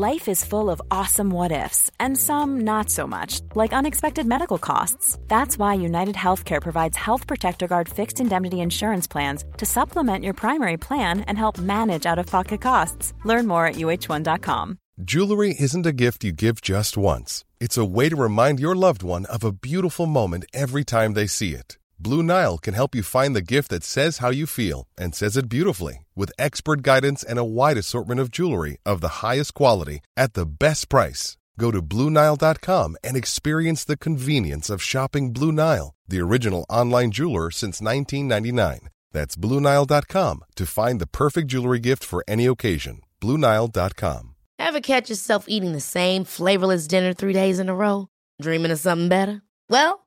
Life is full of awesome what ifs, and some not so much, like unexpected medical costs. That's why United Healthcare provides Health Protector Guard fixed indemnity insurance plans to supplement your primary plan and help manage out of pocket costs. Learn more at uh1.com. Jewelry isn't a gift you give just once, it's a way to remind your loved one of a beautiful moment every time they see it. Blue Nile can help you find the gift that says how you feel and says it beautifully with expert guidance and a wide assortment of jewelry of the highest quality at the best price. Go to BlueNile.com and experience the convenience of shopping Blue Nile, the original online jeweler since 1999. That's BlueNile.com to find the perfect jewelry gift for any occasion. BlueNile.com. Ever catch yourself eating the same flavorless dinner three days in a row? Dreaming of something better? Well,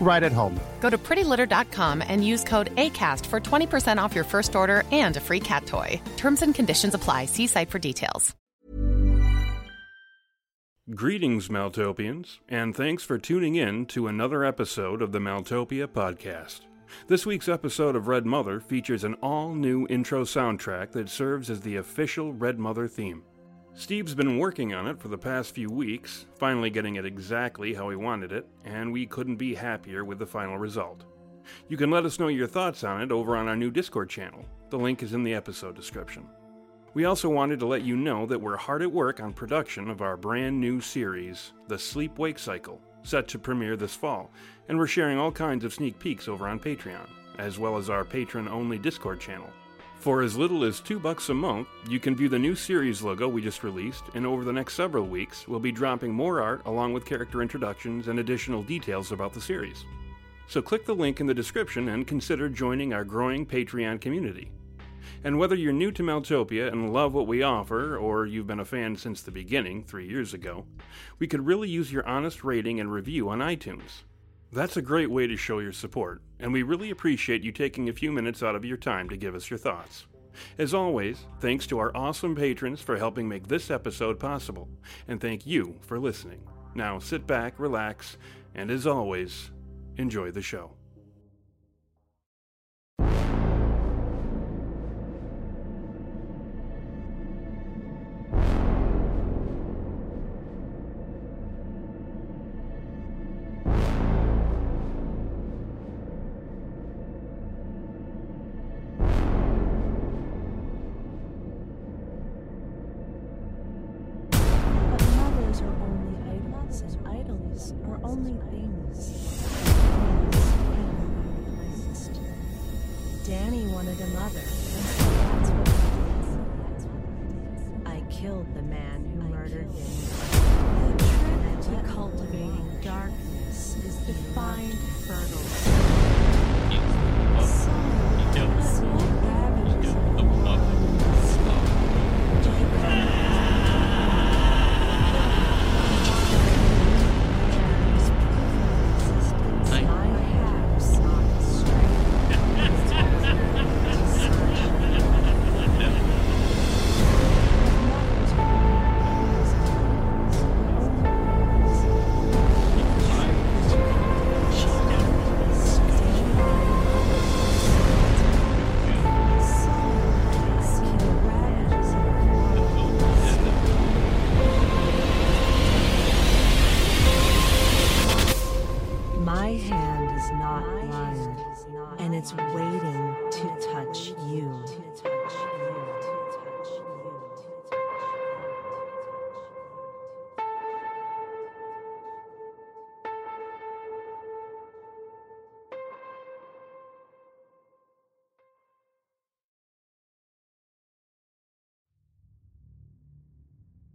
right at home. Go to prettylitter.com and use code ACAST for 20% off your first order and a free cat toy. Terms and conditions apply. See site for details. Greetings, Maltopians, and thanks for tuning in to another episode of the Maltopia podcast. This week's episode of Red Mother features an all new intro soundtrack that serves as the official Red Mother theme. Steve's been working on it for the past few weeks, finally getting it exactly how he wanted it, and we couldn't be happier with the final result. You can let us know your thoughts on it over on our new Discord channel. The link is in the episode description. We also wanted to let you know that we're hard at work on production of our brand new series, The Sleep Wake Cycle, set to premiere this fall, and we're sharing all kinds of sneak peeks over on Patreon, as well as our patron only Discord channel. For as little as two bucks a month, you can view the new series logo we just released, and over the next several weeks, we'll be dropping more art along with character introductions and additional details about the series. So click the link in the description and consider joining our growing Patreon community. And whether you're new to Maltopia and love what we offer, or you've been a fan since the beginning, three years ago, we could really use your honest rating and review on iTunes. That's a great way to show your support, and we really appreciate you taking a few minutes out of your time to give us your thoughts. As always, thanks to our awesome patrons for helping make this episode possible, and thank you for listening. Now sit back, relax, and as always, enjoy the show. Only things. Danny wanted a mother. That's what I killed the man who murdered Danny.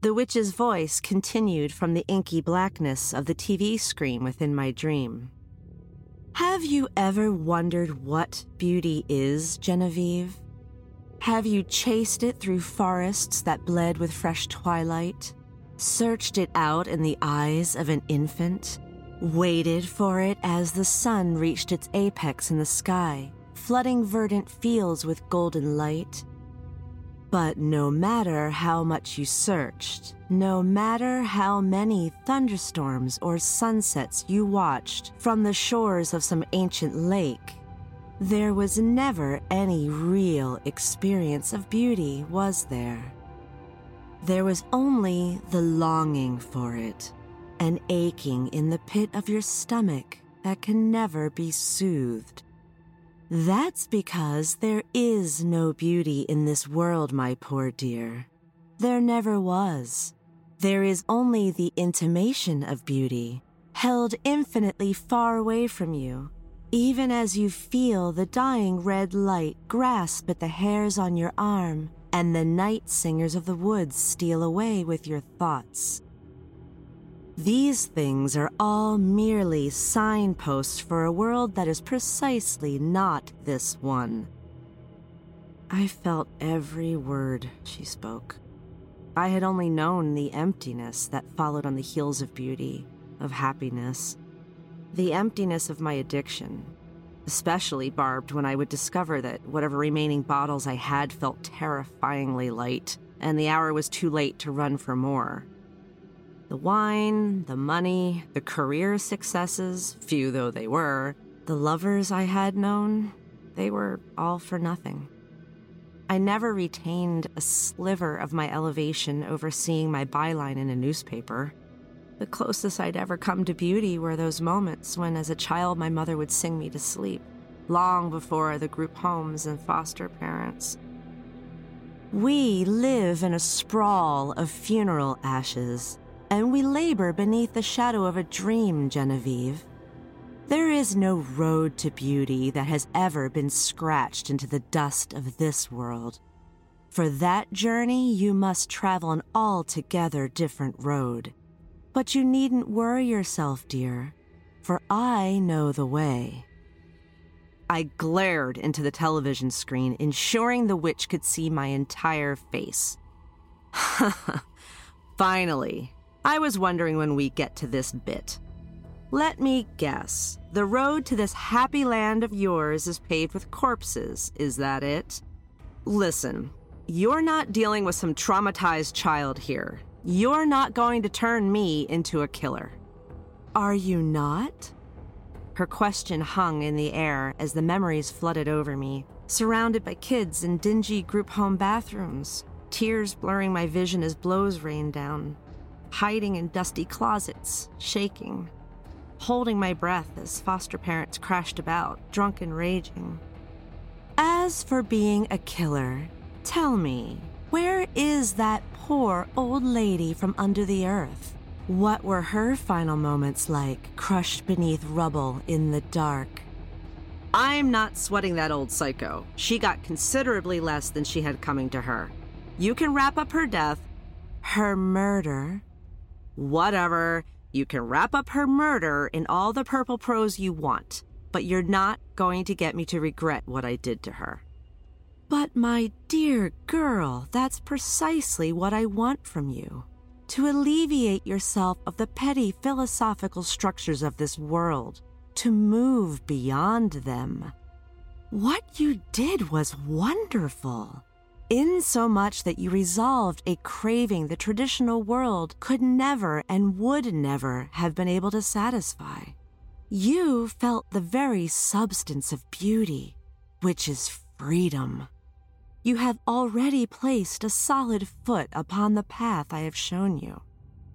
The witch's voice continued from the inky blackness of the TV screen within my dream. Have you ever wondered what beauty is, Genevieve? Have you chased it through forests that bled with fresh twilight? Searched it out in the eyes of an infant? Waited for it as the sun reached its apex in the sky, flooding verdant fields with golden light? But no matter how much you searched, no matter how many thunderstorms or sunsets you watched from the shores of some ancient lake, there was never any real experience of beauty, was there? There was only the longing for it, an aching in the pit of your stomach that can never be soothed. That's because there is no beauty in this world, my poor dear. There never was. There is only the intimation of beauty, held infinitely far away from you, even as you feel the dying red light grasp at the hairs on your arm and the night singers of the woods steal away with your thoughts. These things are all merely signposts for a world that is precisely not this one. I felt every word she spoke. I had only known the emptiness that followed on the heels of beauty, of happiness. The emptiness of my addiction, especially barbed when I would discover that whatever remaining bottles I had felt terrifyingly light, and the hour was too late to run for more. The wine, the money, the career successes, few though they were, the lovers I had known, they were all for nothing. I never retained a sliver of my elevation over seeing my byline in a newspaper. The closest I'd ever come to beauty were those moments when, as a child, my mother would sing me to sleep, long before the group homes and foster parents. We live in a sprawl of funeral ashes and we labor beneath the shadow of a dream, Genevieve. There is no road to beauty that has ever been scratched into the dust of this world. For that journey, you must travel an altogether different road. But you needn't worry yourself, dear, for I know the way. I glared into the television screen, ensuring the witch could see my entire face. Finally, I was wondering when we get to this bit. Let me guess. The road to this happy land of yours is paved with corpses, is that it? Listen, you're not dealing with some traumatized child here. You're not going to turn me into a killer. Are you not? Her question hung in the air as the memories flooded over me, surrounded by kids in dingy group home bathrooms, tears blurring my vision as blows rained down, hiding in dusty closets, shaking, holding my breath as foster parents crashed about, drunk and raging. As for being a killer, tell me, where is that poor old lady from under the earth? What were her final moments like, crushed beneath rubble in the dark? I'm not sweating that old psycho. She got considerably less than she had coming to her. You can wrap up her death, her murder, whatever. You can wrap up her murder in all the purple prose you want, but you're not going to get me to regret what I did to her. But, my dear girl, that's precisely what I want from you to alleviate yourself of the petty philosophical structures of this world, to move beyond them. What you did was wonderful, in so much that you resolved a craving the traditional world could never and would never have been able to satisfy. You felt the very substance of beauty, which is freedom. You have already placed a solid foot upon the path I have shown you,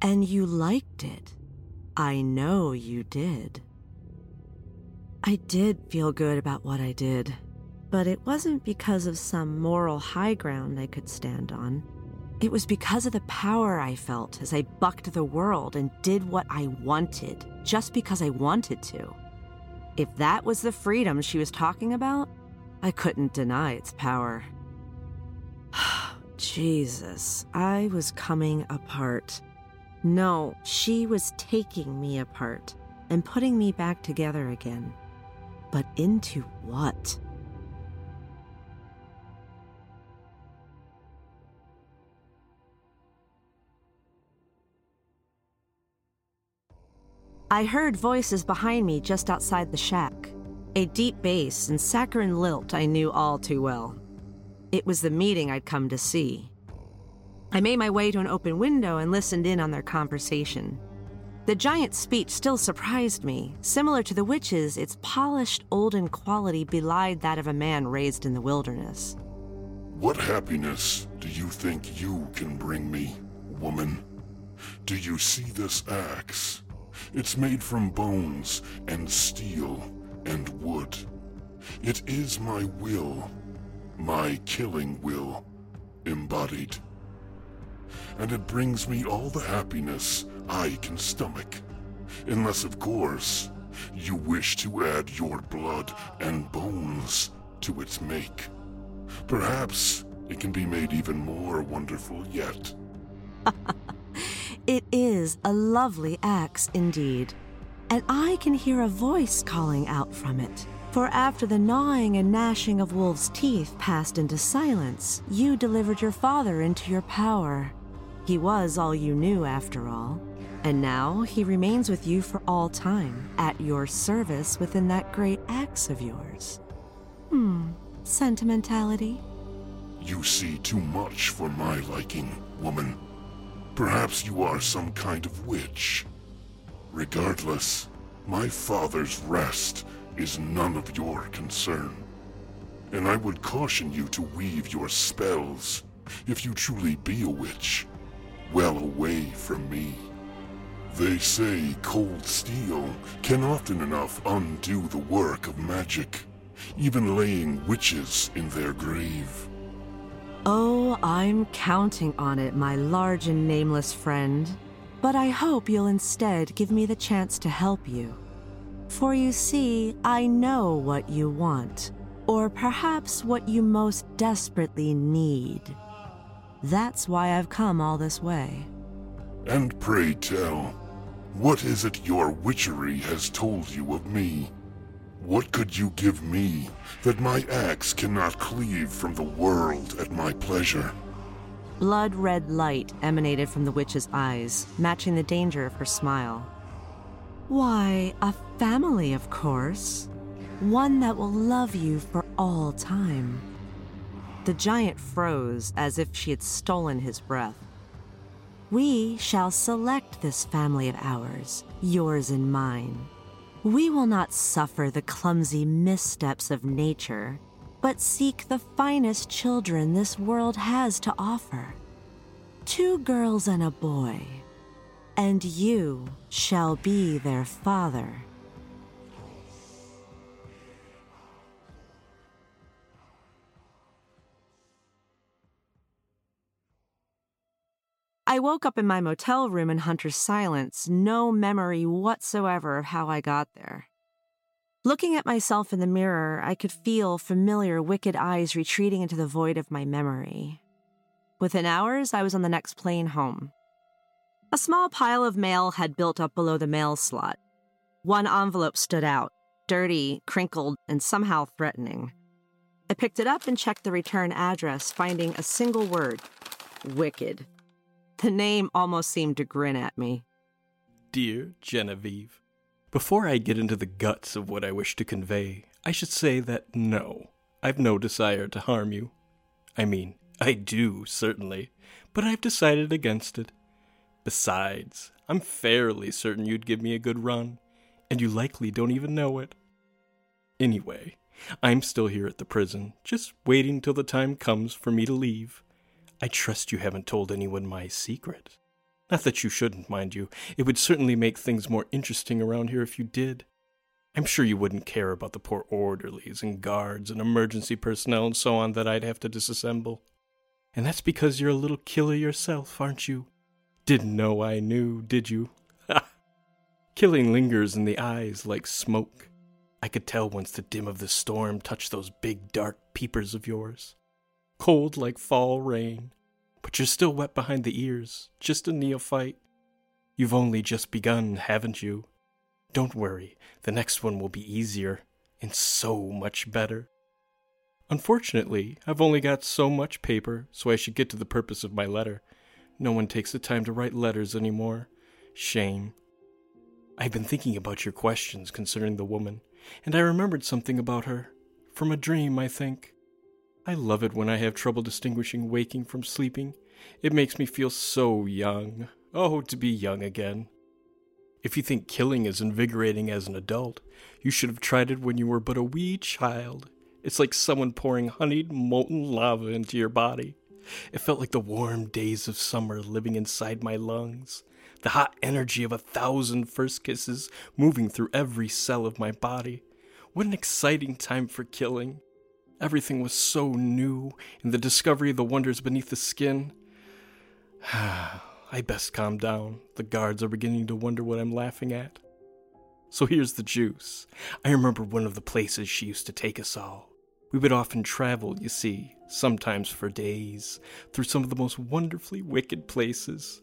and you liked it. I know you did. I did feel good about what I did, but it wasn't because of some moral high ground I could stand on. It was because of the power I felt as I bucked the world and did what I wanted, just because I wanted to. If that was the freedom she was talking about, I couldn't deny its power. Jesus, I was coming apart. No, she was taking me apart and putting me back together again. But into what? I heard voices behind me just outside the shack. A deep bass and saccharine lilt I knew all too well. It was the meeting I'd come to see. I made my way to an open window and listened in on their conversation. The giant's speech still surprised me. Similar to the witch's, its polished, olden quality belied that of a man raised in the wilderness. What happiness do you think you can bring me, woman? Do you see this axe? It's made from bones and steel and wood. It is my will, my killing will, embodied. And it brings me all the happiness I can stomach. Unless, of course, you wish to add your blood and bones to its make. Perhaps it can be made even more wonderful yet. it is a lovely axe indeed, and I can hear a voice calling out from it. For after the gnawing and gnashing of wolves' teeth passed into silence, you delivered your father into your power. He was all you knew, after all. And now he remains with you for all time, at your service within that great axe of yours. Hmm, sentimentality? You see too much for my liking, woman. Perhaps you are some kind of witch. Regardless, my father's rest is none of your concern. And I would caution you to weave your spells, if you truly be a witch, well away from me. They say cold steel can often enough undo the work of magic, even laying witches in their grave. Oh, I'm counting on it, my large and nameless friend. But I hope you'll instead give me the chance to help you. For you see, I know what you want, or perhaps what you most desperately need. That's why I've come all this way. And pray tell, what is it your witchery has told you of me? What could you give me that my axe cannot cleave from the world at my pleasure? Blood red light emanated from the witch's eyes, matching the danger of her smile. Why, a family, of course. One that will love you for all time. The giant froze as if she had stolen his breath. We shall select this family of ours, yours and mine. We will not suffer the clumsy missteps of nature, but seek the finest children this world has to offer. Two girls and a boy, and you shall be their father. I woke up in my motel room in Hunter's silence, no memory whatsoever of how I got there. Looking at myself in the mirror, I could feel familiar, wicked eyes retreating into the void of my memory. Within hours, I was on the next plane home. A small pile of mail had built up below the mail slot. One envelope stood out, dirty, crinkled, and somehow threatening. I picked it up and checked the return address, finding a single word Wicked. The name almost seemed to grin at me. Dear Genevieve, before I get into the guts of what I wish to convey, I should say that no, I've no desire to harm you. I mean, I do, certainly, but I've decided against it. Besides, I'm fairly certain you'd give me a good run, and you likely don't even know it. Anyway, I'm still here at the prison, just waiting till the time comes for me to leave. I trust you haven't told anyone my secret. Not that you shouldn't, mind you. It would certainly make things more interesting around here if you did. I'm sure you wouldn't care about the poor orderlies and guards and emergency personnel and so on that I'd have to disassemble. And that's because you're a little killer yourself, aren't you? Didn't know I knew, did you? Killing lingers in the eyes like smoke. I could tell once the dim of the storm touched those big dark peepers of yours. Cold like fall rain, but you're still wet behind the ears, just a neophyte. You've only just begun, haven't you? Don't worry, the next one will be easier, and so much better. Unfortunately, I've only got so much paper, so I should get to the purpose of my letter. No one takes the time to write letters anymore. Shame. I've been thinking about your questions concerning the woman, and I remembered something about her. From a dream, I think. I love it when I have trouble distinguishing waking from sleeping. It makes me feel so young. Oh, to be young again. If you think killing is invigorating as an adult, you should have tried it when you were but a wee child. It's like someone pouring honeyed molten lava into your body. It felt like the warm days of summer living inside my lungs, the hot energy of a thousand first kisses moving through every cell of my body. What an exciting time for killing! Everything was so new, and the discovery of the wonders beneath the skin. Ah, I best calm down. The guards are beginning to wonder what I'm laughing at. So here's the juice. I remember one of the places she used to take us all. We would often travel, you see, sometimes for days, through some of the most wonderfully wicked places.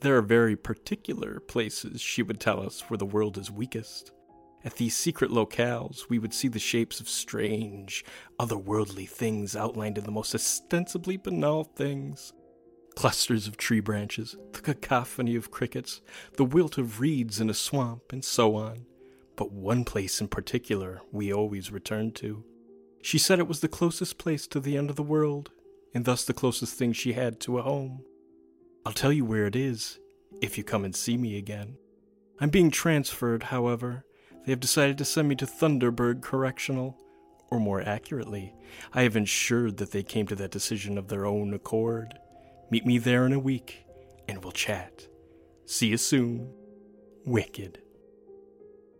There are very particular places, she would tell us, where the world is weakest. At these secret locales, we would see the shapes of strange, otherworldly things outlined in the most ostensibly banal things clusters of tree branches, the cacophony of crickets, the wilt of reeds in a swamp, and so on. But one place in particular we always returned to. She said it was the closest place to the end of the world, and thus the closest thing she had to a home. I'll tell you where it is, if you come and see me again. I'm being transferred, however. They have decided to send me to Thunderburg Correctional. Or more accurately, I have ensured that they came to that decision of their own accord. Meet me there in a week, and we'll chat. See you soon. Wicked.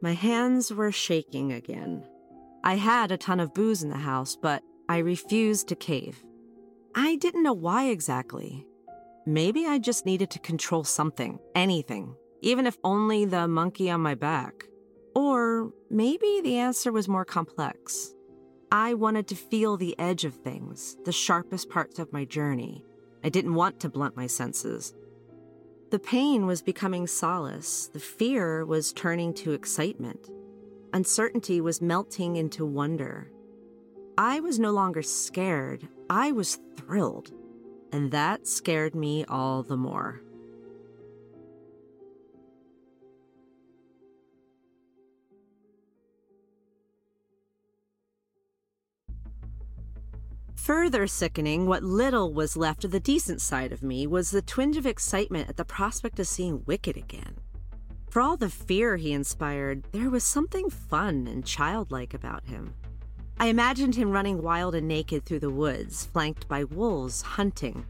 My hands were shaking again. I had a ton of booze in the house, but I refused to cave. I didn't know why exactly. Maybe I just needed to control something, anything, even if only the monkey on my back. Maybe the answer was more complex. I wanted to feel the edge of things, the sharpest parts of my journey. I didn't want to blunt my senses. The pain was becoming solace, the fear was turning to excitement. Uncertainty was melting into wonder. I was no longer scared, I was thrilled. And that scared me all the more. Further sickening, what little was left of the decent side of me was the twinge of excitement at the prospect of seeing Wicked again. For all the fear he inspired, there was something fun and childlike about him. I imagined him running wild and naked through the woods, flanked by wolves, hunting.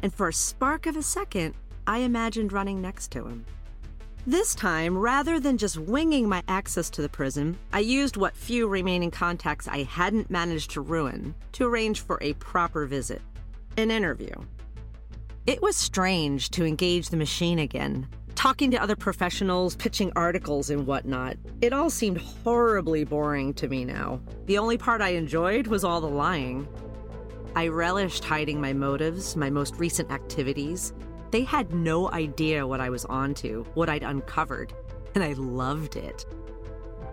And for a spark of a second, I imagined running next to him. This time, rather than just winging my access to the prison, I used what few remaining contacts I hadn't managed to ruin to arrange for a proper visit an interview. It was strange to engage the machine again. Talking to other professionals, pitching articles, and whatnot. It all seemed horribly boring to me now. The only part I enjoyed was all the lying. I relished hiding my motives, my most recent activities. They had no idea what I was onto, what I'd uncovered, and I loved it.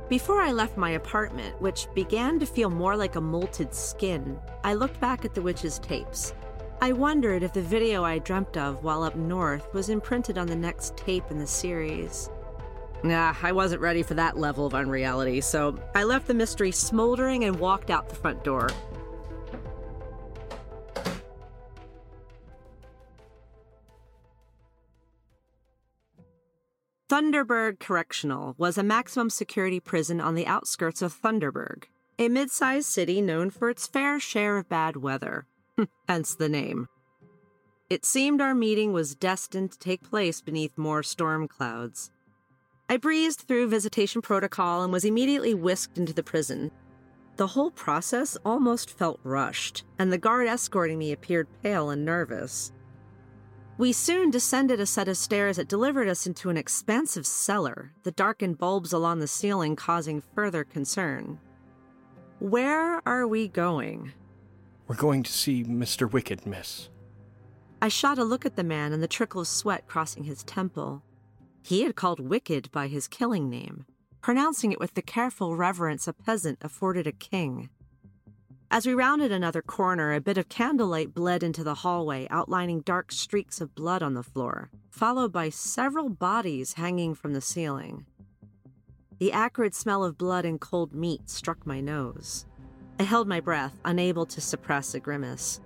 Before I left my apartment, which began to feel more like a molted skin, I looked back at the witch's tapes. I wondered if the video I dreamt of while up north was imprinted on the next tape in the series. Nah, I wasn't ready for that level of unreality, so I left the mystery smoldering and walked out the front door. Thunderburg Correctional was a maximum security prison on the outskirts of Thunderburg, a mid sized city known for its fair share of bad weather, hence the name. It seemed our meeting was destined to take place beneath more storm clouds. I breezed through visitation protocol and was immediately whisked into the prison. The whole process almost felt rushed, and the guard escorting me appeared pale and nervous. We soon descended a set of stairs that delivered us into an expansive cellar, the darkened bulbs along the ceiling causing further concern. Where are we going? We're going to see Mr. Wicked, miss. I shot a look at the man and the trickle of sweat crossing his temple. He had called Wicked by his killing name, pronouncing it with the careful reverence a peasant afforded a king. As we rounded another corner, a bit of candlelight bled into the hallway, outlining dark streaks of blood on the floor, followed by several bodies hanging from the ceiling. The acrid smell of blood and cold meat struck my nose. I held my breath, unable to suppress a grimace.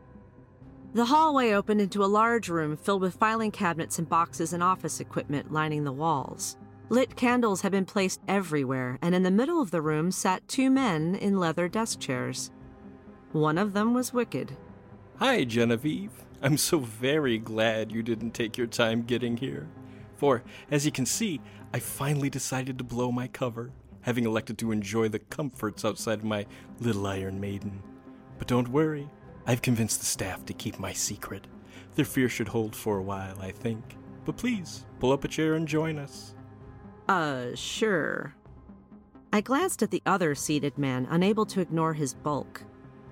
The hallway opened into a large room filled with filing cabinets and boxes and office equipment lining the walls. Lit candles had been placed everywhere, and in the middle of the room sat two men in leather desk chairs. One of them was Wicked. Hi, Genevieve. I'm so very glad you didn't take your time getting here. For, as you can see, I finally decided to blow my cover, having elected to enjoy the comforts outside of my little Iron Maiden. But don't worry, I've convinced the staff to keep my secret. Their fear should hold for a while, I think. But please, pull up a chair and join us. Uh, sure. I glanced at the other seated man, unable to ignore his bulk.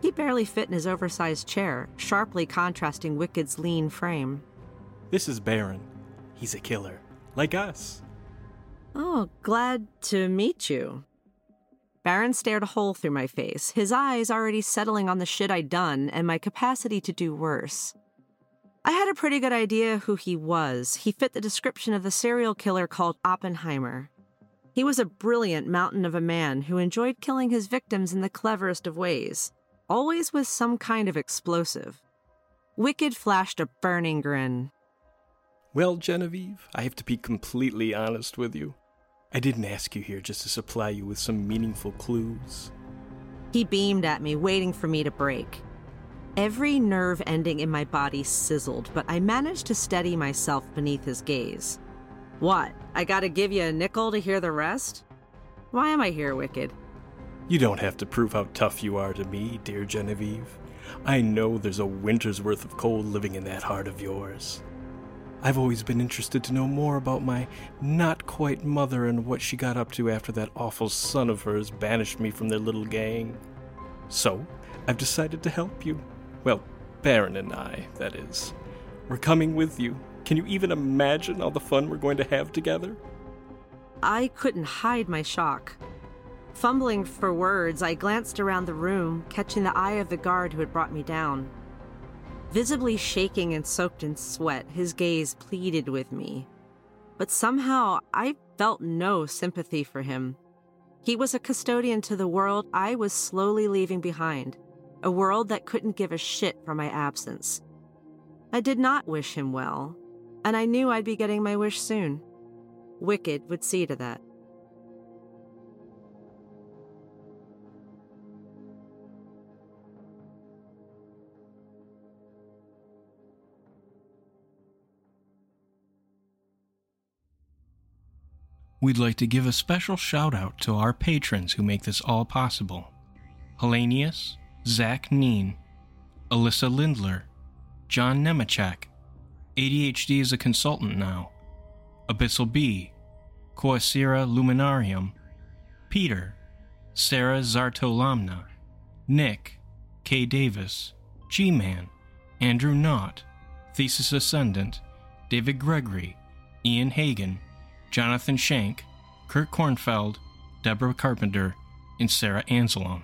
He barely fit in his oversized chair, sharply contrasting Wicked's lean frame. This is Baron. He's a killer, like us. Oh, glad to meet you. Baron stared a hole through my face, his eyes already settling on the shit I'd done and my capacity to do worse. I had a pretty good idea who he was. He fit the description of the serial killer called Oppenheimer. He was a brilliant mountain of a man who enjoyed killing his victims in the cleverest of ways always with some kind of explosive. Wicked flashed a burning grin. Well, Genevieve, I have to be completely honest with you. I didn't ask you here just to supply you with some meaningful clues. He beamed at me, waiting for me to break. Every nerve ending in my body sizzled, but I managed to steady myself beneath his gaze. What? I gotta give you a nickel to hear the rest? Why am I here, Wicked? You don't have to prove how tough you are to me, dear Genevieve. I know there's a winter's worth of cold living in that heart of yours. I've always been interested to know more about my not quite mother and what she got up to after that awful son of hers banished me from their little gang. So, I've decided to help you. Well, Baron and I, that is. We're coming with you. Can you even imagine all the fun we're going to have together? I couldn't hide my shock. Fumbling for words, I glanced around the room, catching the eye of the guard who had brought me down. Visibly shaking and soaked in sweat, his gaze pleaded with me. But somehow I felt no sympathy for him. He was a custodian to the world I was slowly leaving behind, a world that couldn't give a shit for my absence. I did not wish him well, and I knew I'd be getting my wish soon. Wicked would see to that. We'd like to give a special shout out to our patrons who make this all possible Hellenius, Zach Neen, Alyssa Lindler, John Nemechak, ADHD is a consultant now. Abyssal B, Coacera Luminarium, Peter, Sarah Zartolamna, Nick, K. Davis, G Man, Andrew Knott, Thesis Ascendant, David Gregory, Ian Hagen, Jonathan Shank, Kurt Kornfeld, Deborah Carpenter, and Sarah Anzalone.